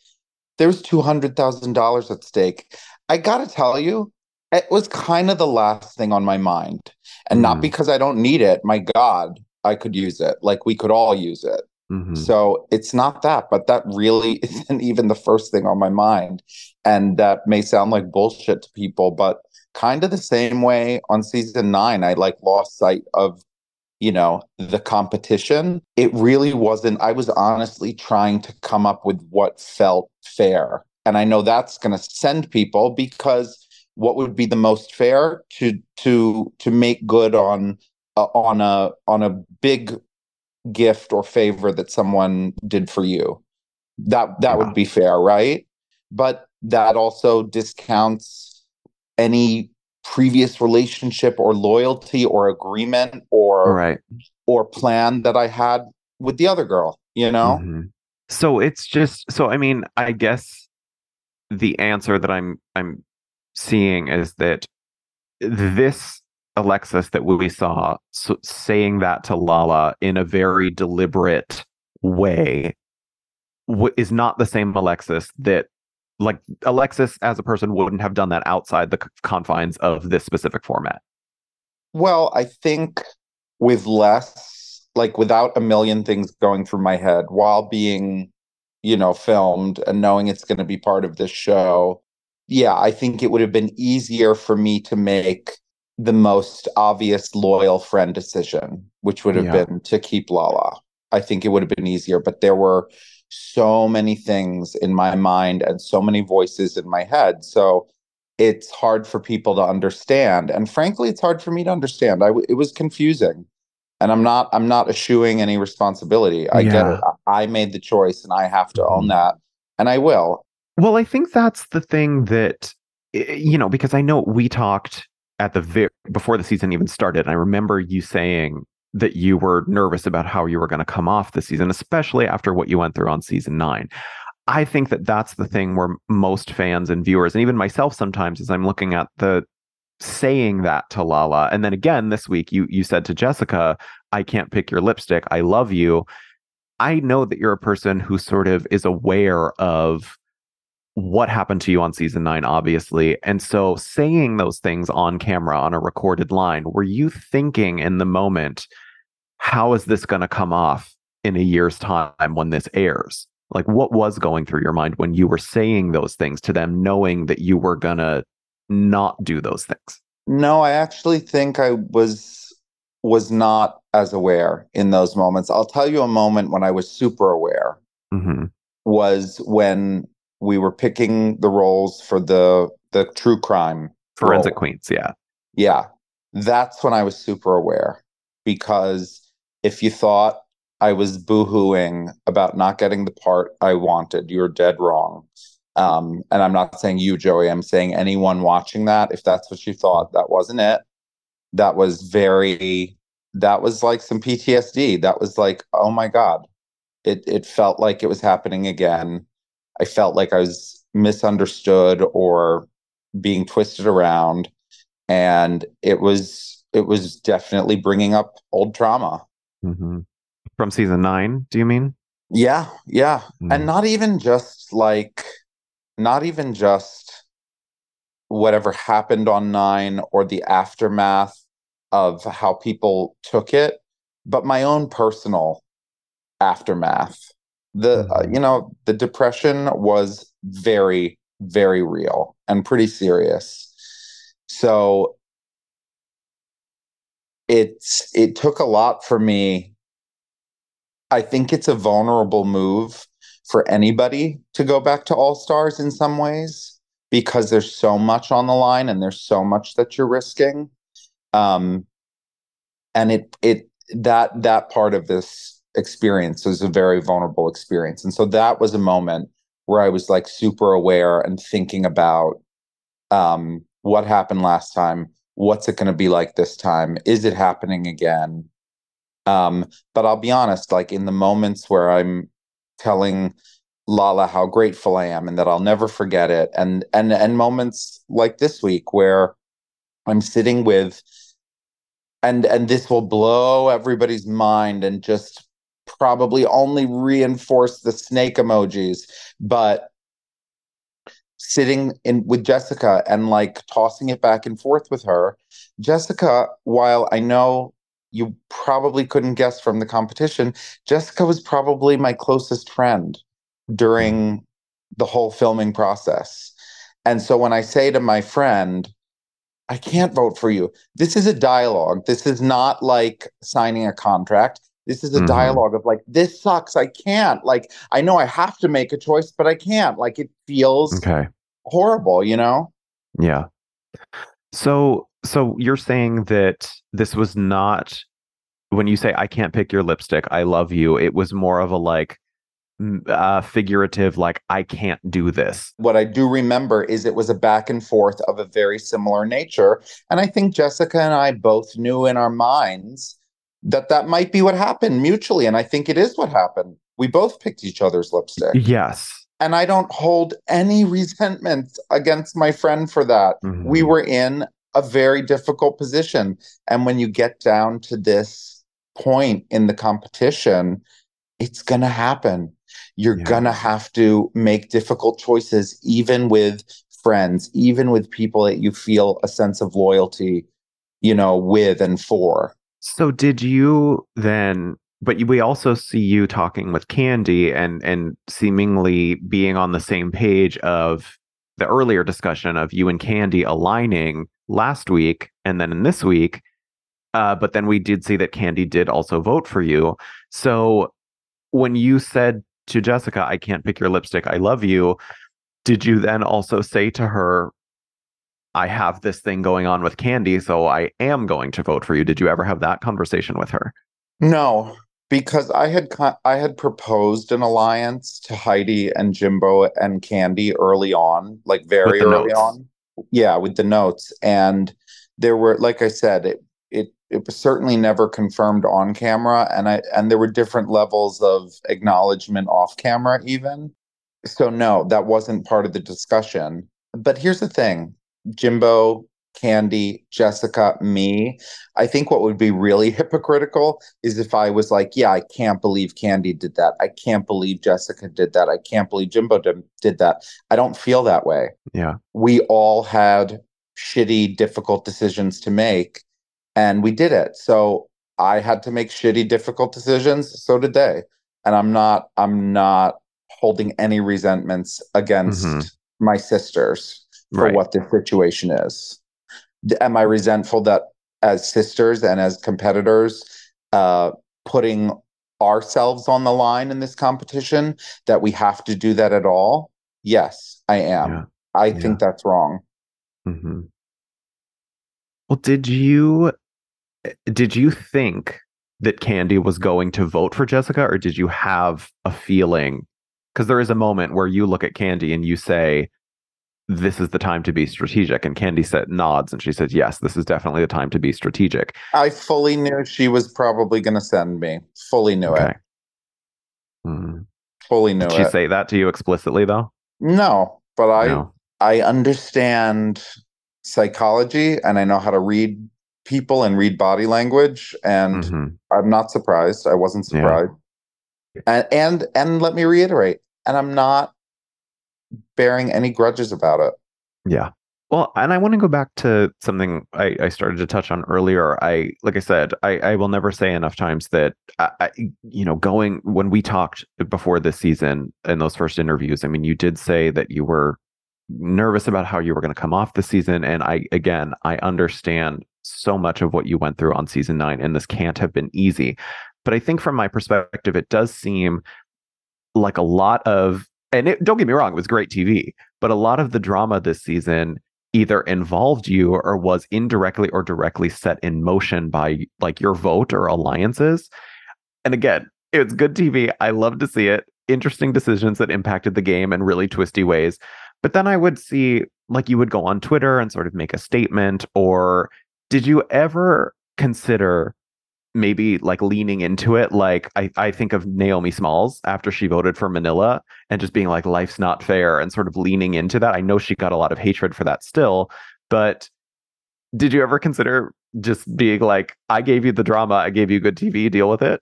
there's $200,000 at stake. I gotta tell you, it was kind of the last thing on my mind. And mm. not because I don't need it. My God, I could use it. Like we could all use it. Mm-hmm. So it's not that, but that really [LAUGHS] isn't even the first thing on my mind. And that may sound like bullshit to people, but kind of the same way on season nine, I like lost sight of, you know, the competition. It really wasn't, I was honestly trying to come up with what felt fair. And I know that's going to send people because what would be the most fair to to to make good on uh, on a on a big gift or favor that someone did for you that that would be fair right but that also discounts any previous relationship or loyalty or agreement or right. or plan that i had with the other girl you know mm-hmm. so it's just so i mean i guess the answer that i'm i'm seeing is that this Alexis that we saw so saying that to Lala in a very deliberate way w- is not the same Alexis that like Alexis as a person wouldn't have done that outside the c- confines of this specific format. Well, I think with less, like without a million things going through my head while being, you know, filmed and knowing it's going to be part of this show, yeah, I think it would have been easier for me to make the most obvious loyal friend decision, which would have Yeah. been to keep Lala. I think it would have been easier, but there were so many things in my mind and so many voices in my head. So it's hard for people to understand. And frankly, it's hard for me to understand. I w- it was confusing. And I'm not I'm not eschewing any responsibility. I get it. I made the choice and I have to own Mhm. that. And I will. Well, I think that's the thing that eh, you know because I know we talked at the very before the season even started. I remember you saying that you were nervous about how you were going to come off the season, especially after what you went through on season nine. I think that that's the thing where most fans and viewers, and even myself sometimes, as I'm looking at the saying that to Lala, and then again this week, you you said to Jessica, "I can't pick your lipstick. I love you." I know that you're a person who sort of is aware of what happened to you on season nine, obviously. And so saying those things on camera on a recorded line, were you thinking in the moment, how is this going to come off in a year's time when this airs? Like, what was going through your mind when you were saying those things to them, knowing that you were going to not do those things? No, I actually think I was was not as aware in those moments. I'll tell you a moment when I was super aware hmm was when we were picking the roles for the the true crime Forensic role. Queens, yeah. Yeah. That's when I was super aware because if you thought I was boohooing about not getting the part I wanted, you're dead wrong. Um, and I'm not saying you, Joey, I'm saying anyone watching that, if that's what you thought, that wasn't it. That was very, that was like some PTSD. That was like, oh my God. It, it felt like it was happening again. I felt like I was misunderstood or being twisted around and it was it was definitely bringing up old trauma hmm From season nine, do you mean? yeah yeah Mm. and not even just like not even just whatever happened on nine or the aftermath of how people took it but my own personal aftermath the uh, Mhm. you know the depression was very very real and pretty serious. So it's it took a lot for me. I think it's a vulnerable move for anybody to go back to all stars in some ways because there's so much on the line and there's so much that you're risking. Um and it it that that part of this experience. Was a very vulnerable experience. And so that was a moment where i was like super aware and thinking about um what happened last time? What's it going to be like this time? Is it happening again? Um but i'll be honest like in the moments where i'm telling lala how grateful i am and that i'll never forget it and and and moments like this week where i'm sitting with and and this will blow everybody's mind and just probably only reinforce the snake emojis but sitting in with Jessica and like tossing it back and forth with her. Jessica, while I know you probably couldn't guess from the competition, Jessica was probably my closest friend during the whole filming process. And so when I say to my friend, I can't vote for you, this is a dialogue. This is not like signing a contract. This is a Mhm. dialogue of like, this sucks. I can't. Like, I know I have to make a choice, but I can't. Like, it feels Okay. horrible, you know? Yeah. So so you're saying that this was not when you say I can't pick your lipstick, I love you, it was more of a like uh figurative like I can't do this. What I do remember is it was a back and forth of a very similar nature. And I think Jessica and I both knew in our minds that that might be what happened mutually. And I think it is what happened. We both picked each other's lipstick. Yes. And I don't hold any resentment against my friend for that. We Mhm. were in a very difficult position. And when you get down to this point in the competition, it's going to happen. You're Yeah. going to have to make difficult choices, even with friends, even with people that you feel a sense of loyalty, you know, with and for. So did you then but we also see you talking with Kandy and and seemingly being on the same page of the earlier discussion of you and Kandy aligning last week and then in this week. Uh, but then we did see that Kandy did also vote for you. So when you said to Jessica, I can't pick your lipstick, I love you, did you then also say to her, I have this thing going on with Kandy, so I am going to vote for you. Did you ever have that conversation with her? No, because I had co- I had proposed an alliance to Heidi and Jimbo and Kandy early on, like very early notes. on. Yeah, with the notes, and there were, like I said, it it it was certainly never confirmed on camera, and I and there were different levels of acknowledgement off camera, even. So no, that wasn't part of the discussion. But here's the thing: Jimbo, Kandy, Jessica, me. I think what would be really [LAUGHS] hypocritical is if I was like, yeah, I can't believe Kandy did that. I can't believe Jessica did that. I can't believe Jimbo did, did that. I don't feel that way. Yeah. We all had shitty, difficult decisions to make, and we did it. So I had to make shitty, difficult decisions. So did they. And I'm not, I'm not holding any resentments against Mhm. my sisters for Right. what the situation is. Am I resentful that as sisters and as competitors, uh, putting ourselves on the line in this competition, that we have to do that at all? Yes, I am. Yeah. I Yeah. think that's wrong. hmm Well, did you did you think that Kandy was going to vote for Jessica, or did you have a feeling? Because there is a moment where you look at Kandy and you say, "This is the time to be strategic," and Kandy said nods and she says, "Yes, this is definitely the time to be strategic." I fully knew she was probably going to send me. Fully knew Okay. it. Mm. Fully knew Did she it. say that to you explicitly, though? no, but I no. I understand psychology and I know how to read people and read body language and Mhm. I'm not surprised. I wasn't Yeah. surprised. And and and let me reiterate, and I'm not bearing any grudges about it. Yeah. Well, and I want to go back to something I, I started to touch on earlier. I, like I said, I, I will never say enough times that, I, I, you know, going when we talked before this season in those first interviews, I mean, you did say that you were nervous about how you were going to come off the season. And I, again, I understand so much of what you went through on season nine, and this can't have been easy. But I think from my perspective, it does seem like a lot of, and it, don't get me wrong, it was great TV, but a lot of the drama this season either involved you or was indirectly or directly set in motion by like your vote or alliances. And again, it's good TV. I love to see it. Interesting decisions that impacted the game in really twisty ways. But then I would see like you would go on Twitter and sort of make a statement or did you ever consider maybe like leaning into it like I, I think of naomi smalls after she voted for manila and just being like life's not fair and sort of leaning into that i know she got a lot of hatred for that still but did you ever consider just being like i gave you the drama i gave you good tv deal with it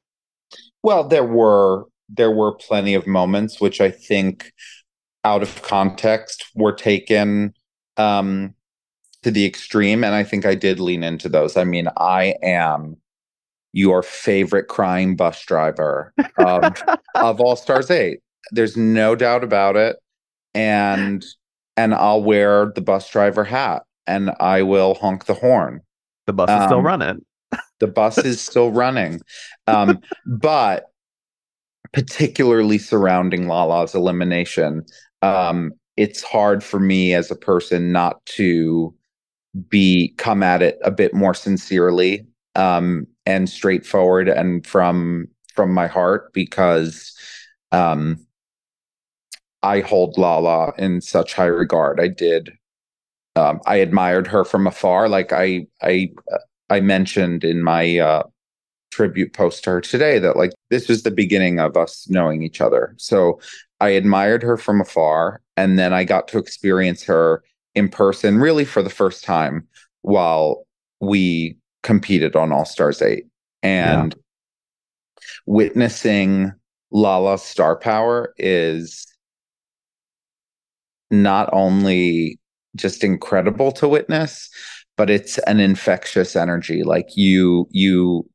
Well, there were there were plenty of moments which I think out of context were taken um to the extreme and I think I did lean into those. I mean, I am your favorite crying bus driver of, [LAUGHS] of All Stars 8. There's no doubt about it. And and I'll wear the bus driver hat and I will honk the horn. the bus is still Um, running The bus is still [LAUGHS] running. Um, but particularly surrounding Lala's elimination, um, it's hard for me as a person not to be come at it a bit more sincerely um, and straightforward and from from my heart because um, I hold Lala in such high regard. I did. Um, I admired her from afar. Like I, I, I mentioned in my uh, tribute post to her today that like this was the beginning of us knowing each other. So I admired her from afar, and then I got to experience her in person, really for the first time while we competed on All Stars 8. And witnessing Lala's star power is not only just incredible to witness, but it's an infectious energy. Like you, you,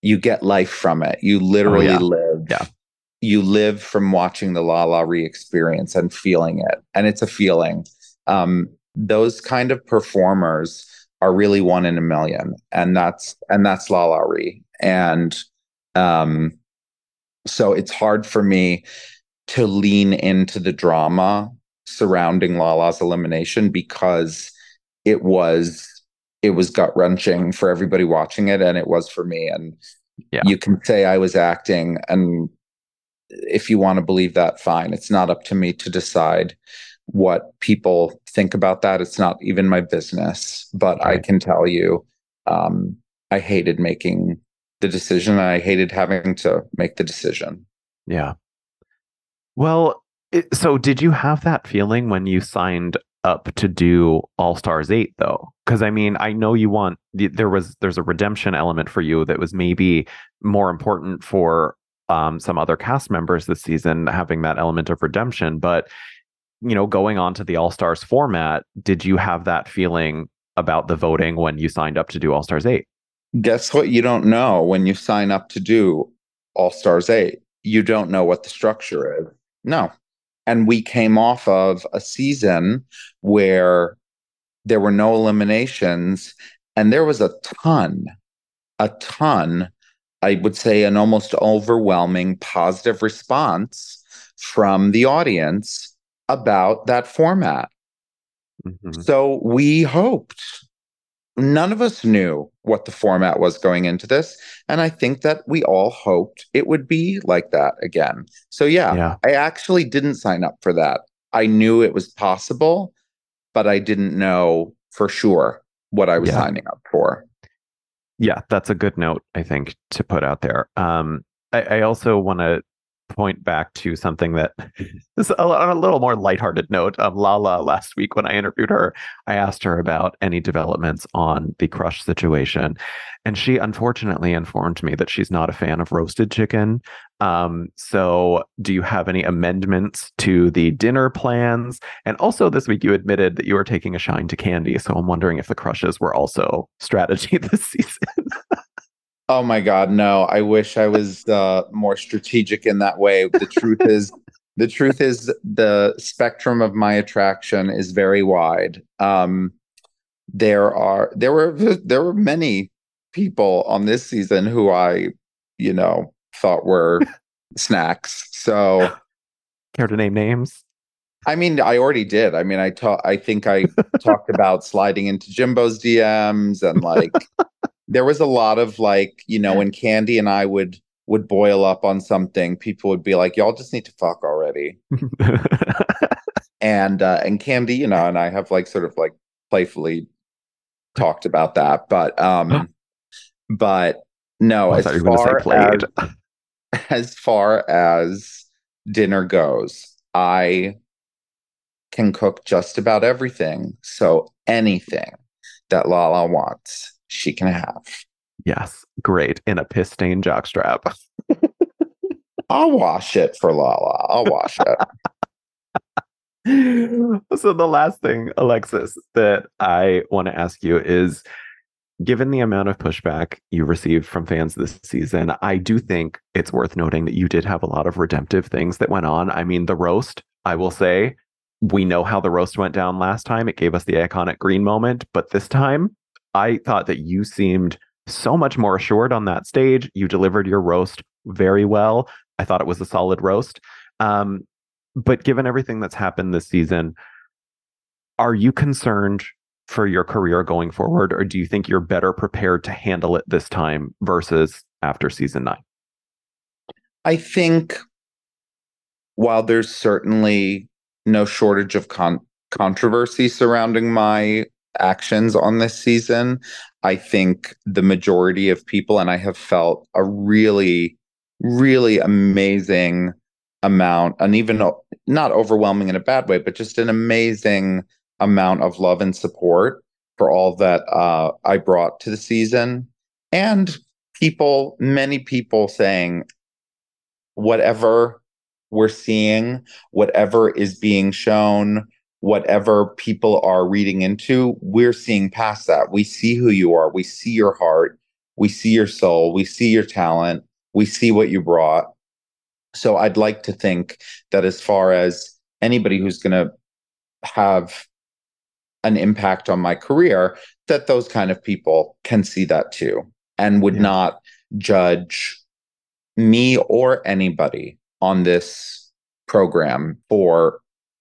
you get life from it. You literally yeah. live. Yeah. You live from watching the Lala Ri experience and feeling it. And it's a feeling. Um, those kind of performers are really one in a million. And that's and that's Lala Ri. And um so it's hard for me to lean into the drama surrounding Lala's elimination because it was it was gut wrenching for everybody watching it, and it was for me. And Yeah. you can say I was acting, and if you want to believe that, fine. It's not up to me to decide what people think about that. It's not even my business. But I can tell you, um, I hated making the decision. And I hated having to make the decision. Yeah. Well, it, so did you have that feeling when you signed up to do All Stars 8 though? Cuz I mean, I know you want there was there's a redemption element for you that was maybe more important for um some other cast members this season having that element of redemption, but you know, going on to the All Stars format, did you have that feeling about the voting when you signed up to do All Stars 8? Guess what? You don't know when you sign up to do All Stars 8. You don't know what the structure is. No. And we came off of a season where there were no eliminations and there was a ton, a ton, I would say an almost overwhelming positive response from the audience about that format. Mhm. So we hoped. None of us knew what the format was going into this. And I think that we all hoped it would be like that again. So, yeah, Yeah. I actually didn't sign up for that. I knew it was possible, but I didn't know for sure what I was Yeah. signing up for. Yeah, that's a good note, I think, to put out there. Um, I, I also want to point back to something that [LAUGHS] is a, on a little more lighthearted note. Um, Lala last week when I interviewed her, I asked her about any developments on the crush situation, and she unfortunately informed me that she's not a fan of roasted chicken. Um, so, do you have any amendments to the dinner plans? And also, this week you admitted that you were taking a shine to Kandy. So, I'm wondering if the crushes were also strategy [LAUGHS] this season. [LAUGHS] Oh my God, no. I wish I was uh, more strategic in that way. The truth is, the truth is, the spectrum of my attraction is very wide. Um, there are there were there were many people on this season who I, you know, thought were snacks. So Care to name names? I mean, I already did. I mean, I talk. I think I talked about sliding into Jimbo's DMs and like there was a lot of like you know when Kandy and I would would boil up on something, people would be like, "Y'all just need to fuck already." [LAUGHS] And uh, and Kandy, you know, and I have like sort of like playfully talked about that, but um, but no, Oh, as thought you were going to far as as far as dinner goes, I can cook just about everything. So anything that Lala wants, she can have. Yes, great. In a piss stained jockstrap. I'll wash it for Lala. I'll wash it. [LAUGHS] so the last thing, Alexis, that I want to ask you is given the amount of pushback you received from fans this season, I do think it's worth noting that you did have a lot of redemptive things that went on. I mean, the roast, I will say, we know how the roast went down last time. It gave us the iconic green moment, but this time I thought that you seemed so much more assured on that stage. You delivered your roast very well. I thought it was a solid roast. Um, but given everything that's happened this season, are you concerned for your career going forward, or do you think you're better prepared to handle it this time versus after season nine? I think while there's certainly no shortage of con- controversy surrounding my actions on this season, I think the majority of people, and I have felt a really, really amazing amount, and even not overwhelming in a bad way, but just an amazing amount of love and support for all that uh, I brought to the season, and people, many people saying, whatever we're seeing, whatever is being shown, whatever people are reading into, we're seeing past that. We see who you are, we see your heart, we see your soul, we see your talent, we see what you brought. So I'd like to think that as far as anybody who's going to have an impact on my career, that those kind of people can see that too and would Yeah. not judge me or anybody on this program for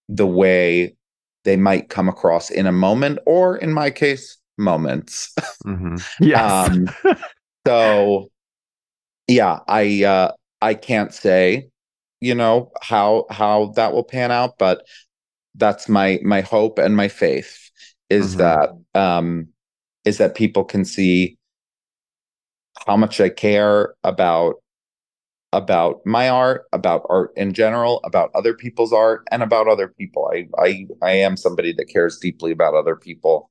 the way they might come across in a moment or in my case moments [LAUGHS] hmm Yes. um, so yeah i uh i can't say you know how how that will pan out but that's my my hope and my faith is Mhm. that um is that people can see how much i care about about my art about art in general about other people's art and about other people. I i i am somebody that cares deeply about other people.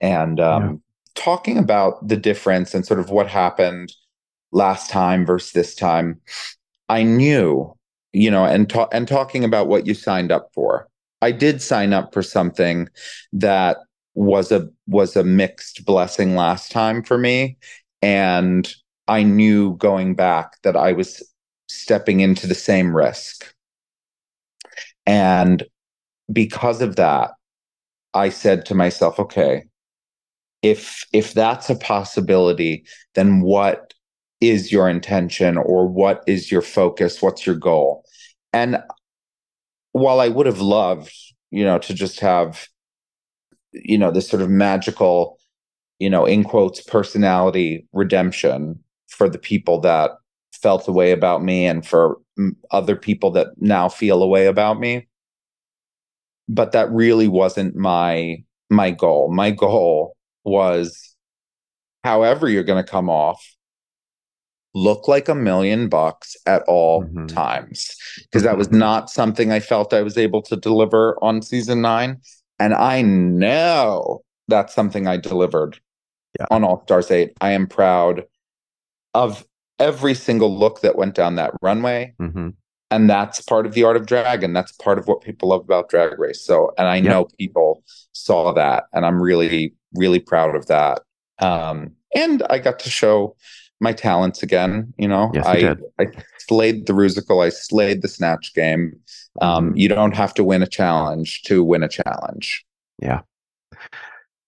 And um talking about the difference and sort of what happened last time versus this time i knew you know and ta- and talking about what you signed up for i did sign up for something that was a was a mixed blessing last time for me. And i knew going back that i was stepping into the same risk. And because of that i said to myself okay if if that's a possibility then what is your intention or what is your focus? What's your goal? And while i would have loved you know to just have you know this sort of magical you know in quotes personality redemption for the people that felt a way about me and for other people that now feel a way about me. But that really wasn't my my goal. My goal was however you're going to come off look like a million bucks at all Mhm. times. Because that was not something i felt i was able to deliver on season 9 and i know that's something i delivered Yeah. on all stars 8 i am proud of every single look that went down that runway. Hmm and that's part of the art of drag and that's part of what people love about drag race. So and i Yep. know people saw that and i'm really really proud of that. Um and i got to show my talents again you know? Yes, you i did. i slayed the rusical i slayed the snatch game. Um you don't have to win a challenge to win a challenge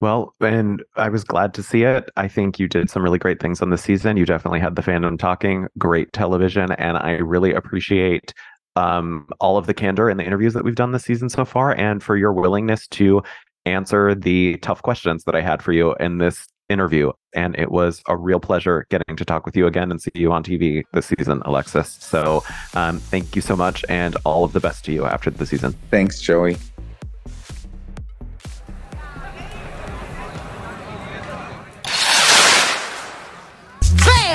Well, and I was glad to see it. I think you did some really great things on the season. You definitely had the fandom talking, great television, and I really appreciate um, all of the candor in the interviews that we've done this season so far, and for your willingness to answer the tough questions that I had for you in this interview. And it was a real pleasure getting to talk with you again and see you on TV this season, Alexis. So um, thank you so much, and all of the best to you after the season. thanks joey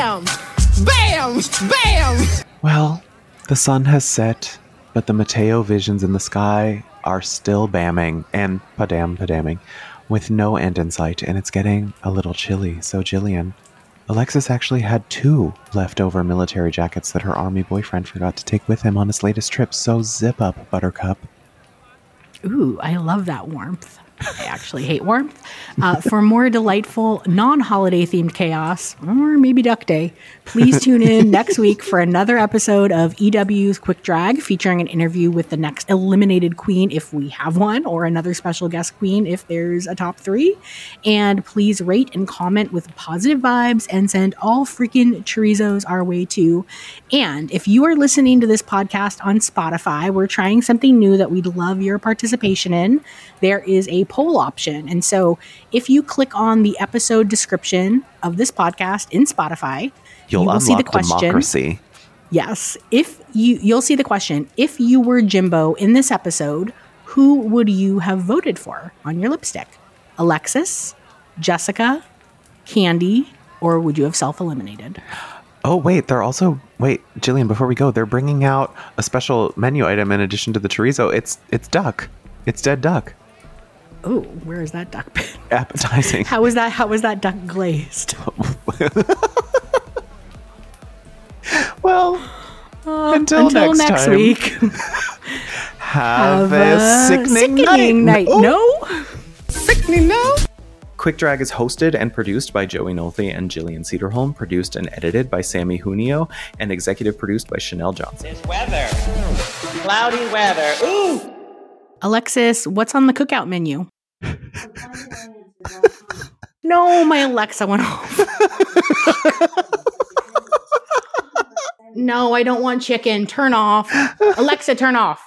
Bam! Bam! Bam! Well, the sun has set, but the Mateo visions in the sky are still bamming and padam padamming with no end in sight, and it's getting a little chilly. So, Jillian, Alexis actually had two leftover military jackets that her army boyfriend forgot to take with him on his latest trip. So, zip up, Buttercup. Ooh, I love that warmth. I actually hate warmth. Uh, for more delightful, non holiday themed chaos, or maybe Duck Day, please tune in [LAUGHS] next week for another episode of EW's Quick Drag featuring an interview with the next eliminated queen, if we have one, or another special guest queen, if there's a top three. And please rate and comment with positive vibes and send all freaking chorizos our way too. And if you are listening to this podcast on Spotify, we're trying something new that we'd love your participation in. There is a poll option. And so if you click on the episode description of this podcast in Spotify, You'll you will see the question. democracy. Yes. If you you'll see the question, if you were Jimbo in this episode, who would you have voted for on your lipstick? Alexis, Jessica, Kandy, or would you have self-eliminated? Oh, wait, they're also. Wait, Jillian, before we go, they're bringing out a special menu item in addition to the chorizo. It's it's duck. It's dead duck. Oh, where is that duck been? [LAUGHS] Appetizing. How was that? How was that duck glazed? [LAUGHS] well, Uh, Until next time. week. [LAUGHS] have, a sickening, sickening night. Oh. No. Sickening, no? Quick Drag is hosted and produced by Joey Nolte and Jillian Sederholm, produced and edited by Sammy Junio, and executive produced by Chanel Johnson. This weather. Cloudy weather. Ooh! Alexis, what's on the cookout menu? [LAUGHS] no, my Alexa went off. [LAUGHS] no, I don't want chicken. Turn off. Alexa, turn off.